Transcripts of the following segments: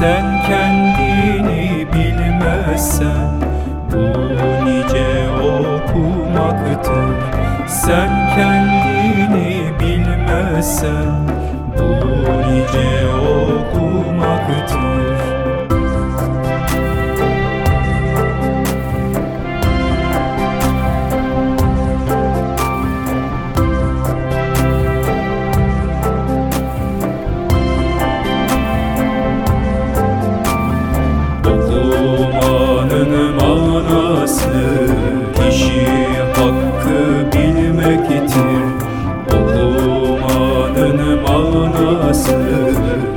Sen kendini bilmezsen Bu nice okumaktır. Sen kendini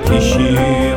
kişi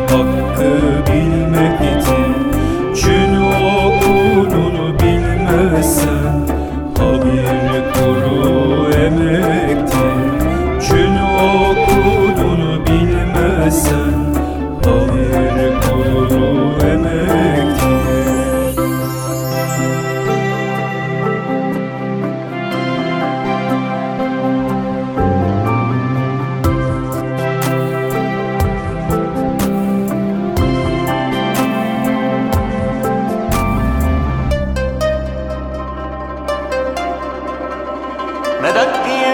Neden? Diye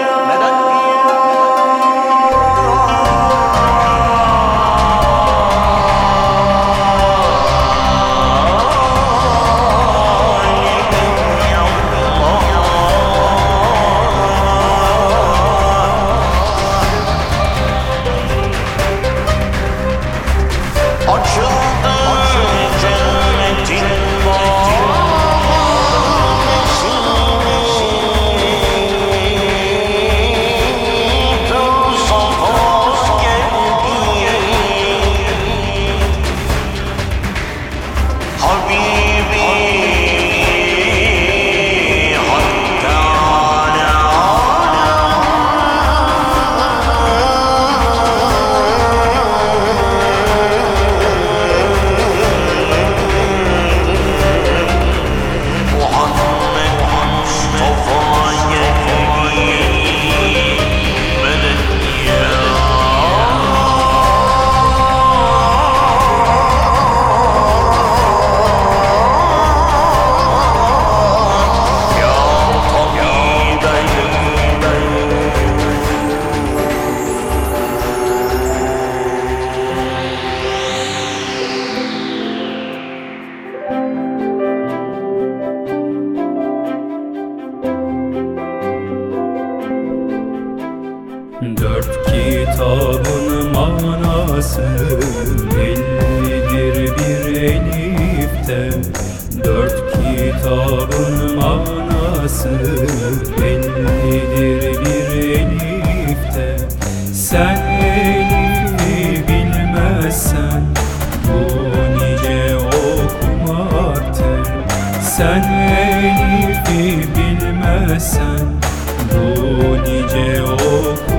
manası bellidir bir elifte. Dört kitabın manası bellidir bir elifte. Sen elifi bilmezsen bu nice okumaktır. Sen elifi bilmezsen bu nice okumaktır